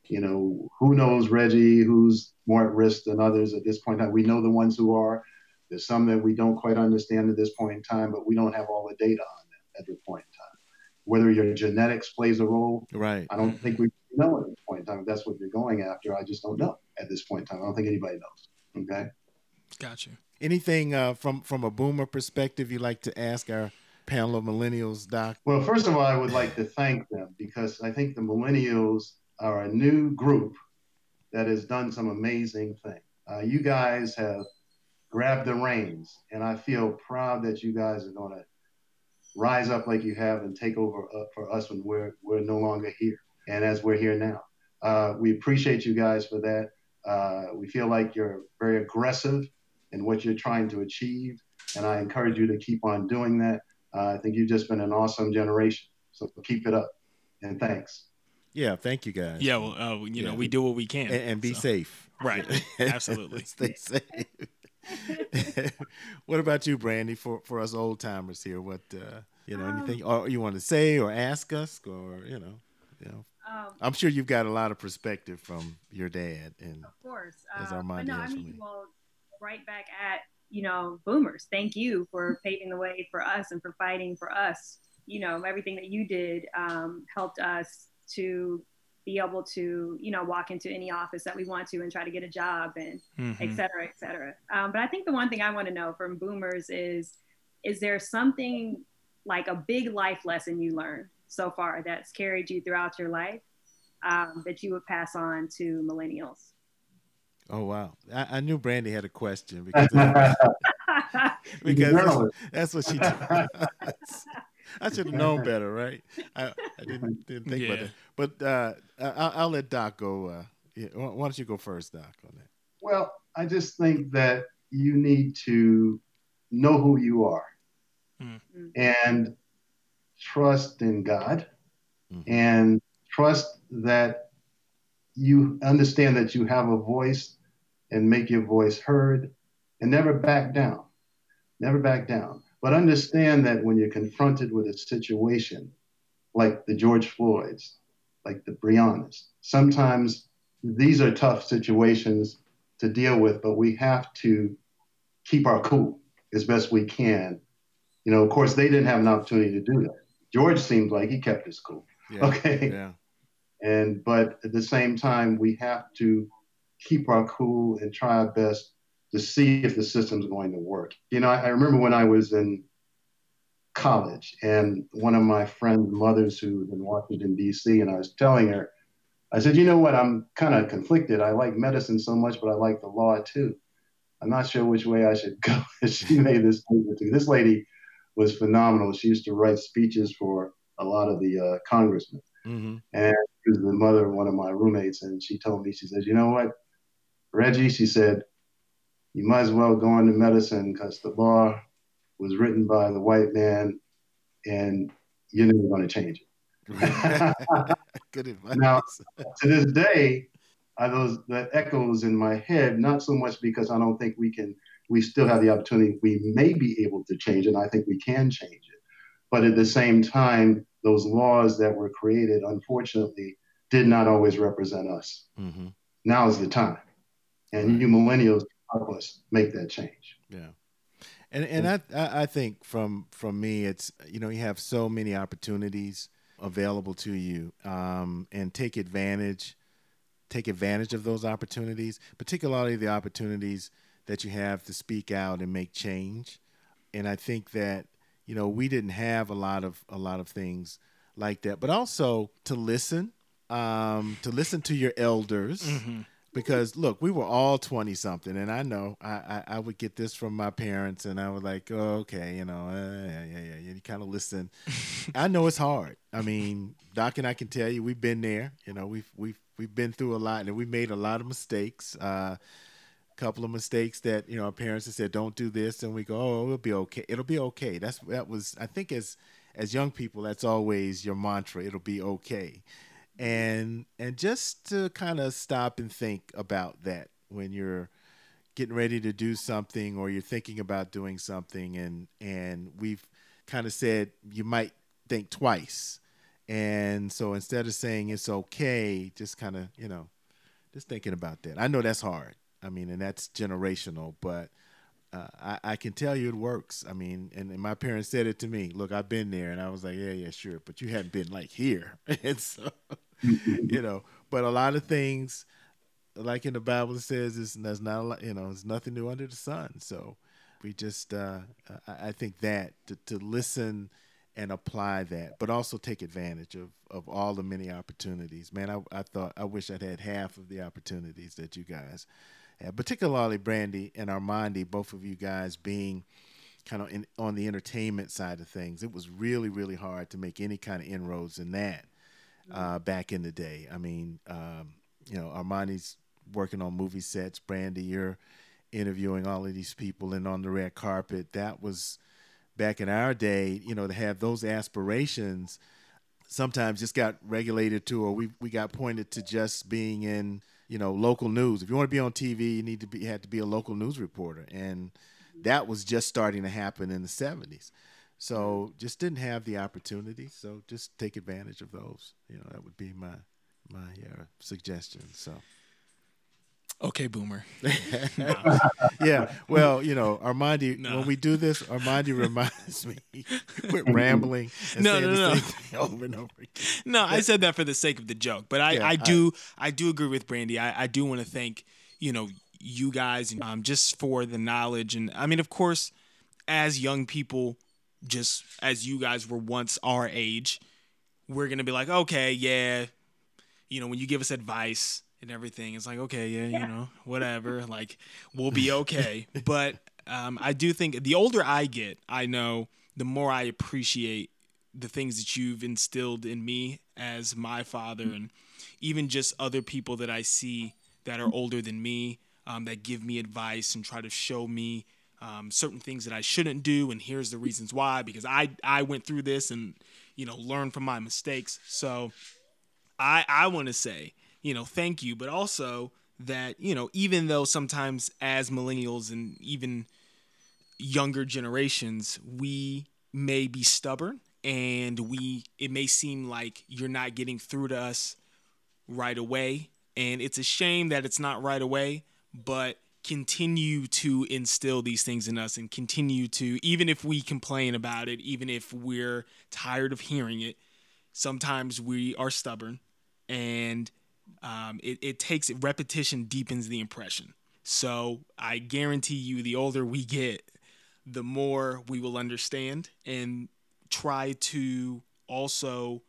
you know who knows Reggie, who's more at risk than others at this point. We know the ones who are. There's some that we don't quite understand at this point in time, but we don't have all the data on them at this point in time. Whether your genetics plays a role, right? I don't think we know at this point in time. If that's what you're going after, I just don't know at this point in time. I don't think anybody knows. Okay. Gotcha. Anything uh, from from a boomer perspective you like to ask our panel of millennials, Doc? Well, first of all, I would like to thank them because I think the millennials are a new group that has done some amazing things. Uh, you guys have grabbed the reins, and I feel proud that you guys are going to rise up like you have and take over uh, for us when we're we're no longer here and as we're here now. Uh, we appreciate you guys for that. Uh, we feel like you're very aggressive in what you're trying to achieve, and I encourage you to keep on doing that. Uh, I think you've just been an awesome generation, so keep it up, and thanks. Yeah, thank you guys. Yeah, well, uh, you yeah. know, we do what we can and, and be so. safe. Right, absolutely. Stay safe. what about you, Brandy? For for us old timers here, what uh, you know, um, anything or you want to say or ask us, or you know, you know. Um, I'm sure you've got a lot of perspective from your dad, and of course, as uh, Armand no, I mean, well, right back at you know, boomers. Thank you for paving the way for us and for fighting for us. You know, everything that you did um, helped us to be able to, you know, walk into any office that we want to and try to get a job and mm-hmm. et cetera, et cetera. Um, but I think the one thing I want to know from boomers is, is there something like a big life lesson you learned so far that's carried you throughout your life um, that you would pass on to millennials? Oh wow! I, I knew Brandy had a question because because that's, that's, what she does. I should have known better, right? I, I didn't, didn't think yeah. about that. But uh, I'll, I'll, let Doc go. Uh, yeah, why don't you go first, Doc, on that? Well, I just think that you need to know who you are mm. and trust in God mm-hmm. and trust that you understand that you have a voice and make your voice heard and never back down. Never back down. But understand that when you're confronted with a situation like the George Floyds, like the Breonnas, sometimes these are tough situations to deal with, but we have to keep our cool as best we can. You know, of course, they didn't have an opportunity to do that. George seems like he kept his cool. Yeah, okay. Yeah. And but at the same time, we have to keep our cool and try our best to see if the system's going to work. You know, I, I remember when I was in college and one of my friend's mothers who was in Washington, D.C., and I was telling her, I said, you know what, I'm kind of conflicted. I like medicine so much, but I like the law too. I'm not sure which way I should go. she made this statement to me. This lady was phenomenal. She used to write speeches for a lot of the uh, congressmen. Mm-hmm. And she was the mother of one of my roommates. And she told me, she says, you know what? Reggie, she said, you might as well go into medicine because the law was written by the white man and you're never going to change it. Good advice. Now, to this day, I those that echoes in my head, not so much because I don't think we can, we still have the opportunity, we may be able to change it, and I think we can change it. But at the same time, those laws that were created, unfortunately, did not always represent us. Mm-hmm. Now is the time. And you millennials help us make that change. Yeah. And and I I think from from me it's you know you have so many opportunities available to you um, and take advantage take advantage of those opportunities, particularly the opportunities that you have to speak out and make change. And I think that you know we didn't have a lot of a lot of things like that, but also to listen, um, to listen to your elders. Mm-hmm because look, we were all twenty something, and I know I, I, I would get this from my parents, and I was like, oh, okay, you know, uh, yeah, yeah, yeah. You kind of listen. I know it's hard. I mean, Doc and I can tell you, we've been there. You know, we've we've we've been through a lot, and we made a lot of mistakes. Uh, couple of mistakes that you know our parents have said don't do this and we go oh it'll be okay it'll be okay that's that was i think as as young people that's always your mantra it'll be okay and and just to kind of stop and think about that when you're getting ready to do something or you're thinking about doing something and and we've kind of said you might think twice. And so instead of saying it's okay just kind of you know just thinking about that. I know that's hard. I mean and that's generational but uh, I, I, can tell you it works. I mean, and, and, my parents said it to me. Look, I've been there, and I was like, yeah, yeah, sure, but you hadn't been like here, and so you know. But a lot of things, like in the Bible, it says is there's not a lot, you know, there's nothing new under the sun. So we just, uh, I, I think that to, to listen and apply that, but also take advantage of, of all the many opportunities. Man, I, I thought I wish I'd had half of the opportunities that you guys had, particularly Brandy and Armandi, both of you guys being kind of in, on the entertainment side of things. It was really, really hard to make any kind of inroads in that uh, back in the day. I mean, um, you know, Armandi's working on movie sets. Brandy, you're interviewing all of these people and on the red carpet. That was back in our day. You know, to have those aspirations sometimes just got regulated to, or we we got pointed to just being in you know local news. If you want to be on TV, you need to be had to be a local news reporter, and that was just starting to happen in the '70s. So just didn't have the opportunity. So just take advantage of those. You know, that would be my my uh, suggestion. So. Okay, boomer. yeah. Well, you know, Armandi, no. when we do this, Armandi reminds me we're rambling and no, saying no, the same over and over again. No, I said that for the sake of the joke, but I, yeah, I do I, I, do agree with Brandy. I, I do want to thank you know you guys um, just for the knowledge and I mean, of course, as young people, just as you guys were once our age, we're gonna be like, okay, yeah, you know, when you give us advice and everything, it's like, okay, yeah, yeah. you know, whatever, like we'll be okay. but um, I do think the older I get, I know the more I appreciate the things that you've instilled in me as my father, and even just other people that I see that are older than me um, that give me advice and try to show me um, certain things that I shouldn't do, and here's the reasons why. Because I I went through this and you know learned from my mistakes. So I I want to say you know thank you, but also that you know even though sometimes as millennials and even younger generations we may be stubborn and we it may seem like you're not getting through to us right away and it's a shame that it's not right away but continue to instill these things in us and continue to even if we complain about it even if we're tired of hearing it sometimes we are stubborn and um, it, it takes repetition deepens the impression. So i guarantee you the older we get the more we will understand and try to also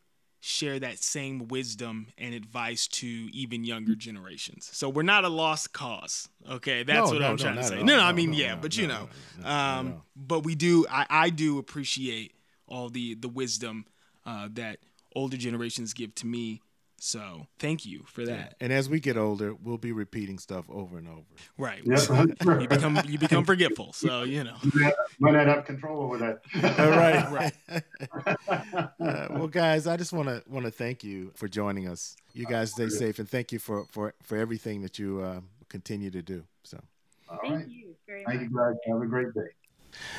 share that same wisdom and advice to even younger generations. So we're not a lost cause. Okay, that's no, what no, I'm no, trying to say. No, no, I mean, yeah, but you know, um, but we do. I, I do appreciate all the the wisdom uh, that older generations give to me So thank you for that. And as we get older, we'll be repeating stuff over and over. Right. Yeah. You become you become forgetful. So you know. Might not have control over that. All right, right. Uh, well, guys, I just want to want to thank you for joining us. You guys stay safe, and thank you for for for everything that you uh, continue to do. So, All Thank right. you very Thank much. you, guys. Have a great day.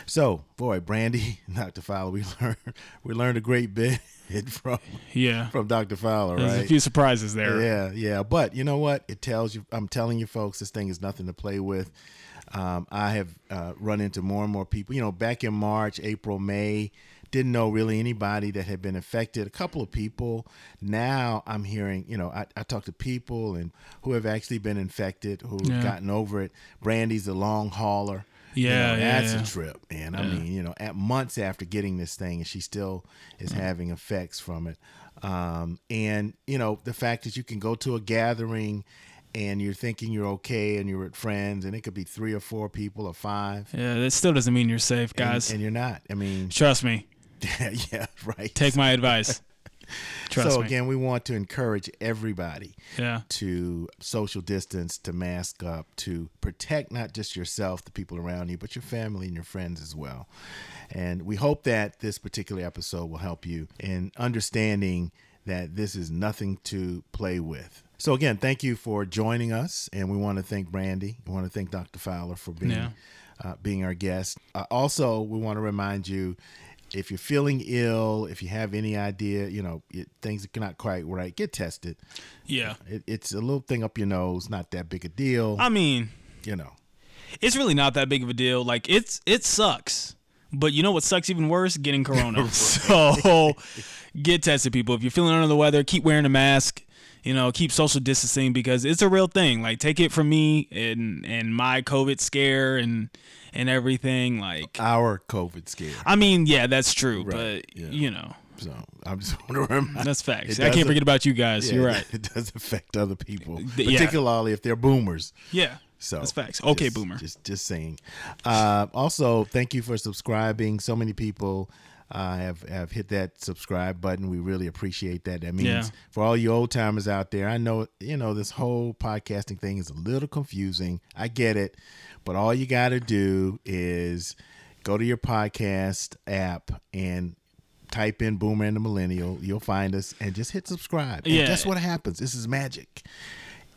So boy, Brandy, Dr. Fowler, we learned we learned a great bit from Yeah. from Dr. Fowler, There's right? a few surprises there. Yeah, yeah. But you know what? It tells you, I'm telling you folks, this thing is nothing to play with. Um, I have uh, run into more and more people. You know, back in March, April, May, didn't know really anybody that had been affected. A couple of people. Now I'm hearing, you know, I, I talk to people and who have actually been infected, who've Yeah. gotten over it. Brandy's a long hauler. You Yeah, know, yeah, that's yeah. a trip, man. I mean, you know, at months after getting this thing, and she still is Mm-hmm. having effects from it. Um, and you know, the fact that you can go to a gathering and you're thinking you're okay, and you're with friends, and it could be three or four people or five, Yeah, that still doesn't mean you're safe, and- guys. and, you're not. I mean, Trust me. yeah, right. Take my advice. Trust so me. again, we want to encourage everybody yeah. to social distance, to mask up, to protect not just yourself, the people around you, but your family and your friends as well. And we hope that this particular episode will help you in understanding that this is nothing to play with. So again, thank you for joining us, and we want to thank Brandy. We want to thank Dr. Fowler for being Yeah. uh, being our guest. Uh, also, we want to remind you if you're feeling ill, if you have any idea, you know, it, things are not quite right, get tested. Yeah. It, it's a little thing up your nose, not that big a deal. I mean, you know, it's really not that big of a deal. Like it's it sucks. But you know what sucks even worse? Getting corona. So get tested, people. If you're feeling under the weather, keep wearing a mask. You know, keep social distancing because it's a real thing. Like take it from me and and my COVID scare and and everything. Like our COVID scare. I mean, yeah, that's true. Right, But yeah. you know, So I'm just remind. that's facts. I can't forget about you guys. yeah, You're right. It does affect other people, yeah. particularly if they're boomers. Yeah. So That's facts. Okay, just- boomer. Just just saying. Uh, also, thank you for subscribing. So many people uh, have have hit that subscribe button. We really appreciate that. That means Yeah. for all you old timers out there, I know you know this whole podcasting thing is a little confusing. I get it, but all you got to do is go to your podcast app and type in Boomer and the Millennial. You'll find us and just hit subscribe. And Yeah. guess what happens? This is magic.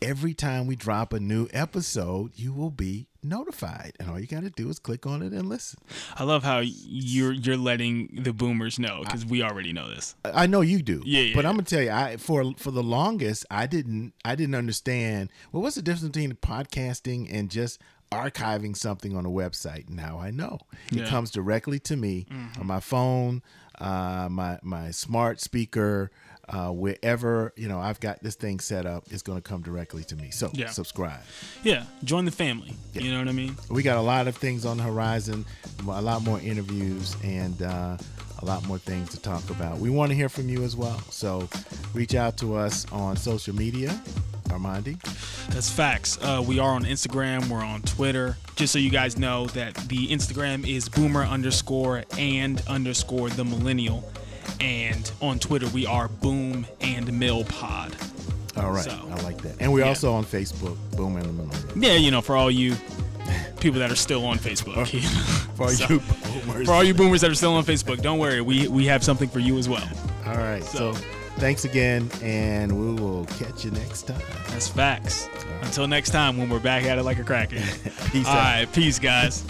Every time we drop a new episode, you will be notified. And all you got to do is click on it and listen. I love how you're you're letting the boomers know because we already know this. I know you do. Yeah, yeah, But I'm gonna tell you, I for for the longest, I didn't I didn't understand. Well, what's the difference between podcasting and just archiving something on a website? Now I know. It Yeah. Mm-hmm. comes directly to me on my phone, uh, my my smart speaker, uh, wherever you know I've got this thing set up. It's gonna come directly to me. So Yeah. subscribe. Yeah, join the family. You know what I mean? We got a lot of things on the horizon, a lot more interviews, and uh, a lot more things to talk about. We want to hear from you as well. So reach out to us on social media. Armandi. That's facts. Uh, we are on Instagram. We're on Twitter. Just so you guys know that the Instagram is boomer underscore and underscore the millennial. And on Twitter, we are boom and mill pod. All right. So- I like that. And we're Yeah. also on Facebook, Boom and Millennial. Yeah, you know, for all you people that are still on Facebook. For all So- you boomers. for all you boomers that are still on Facebook, don't worry. We we have something for you as well. All right. So, So- thanks again, and we will catch you next time. That's facts. Until next time when we're back at it like a cracker. Peace All out. right, peace, guys.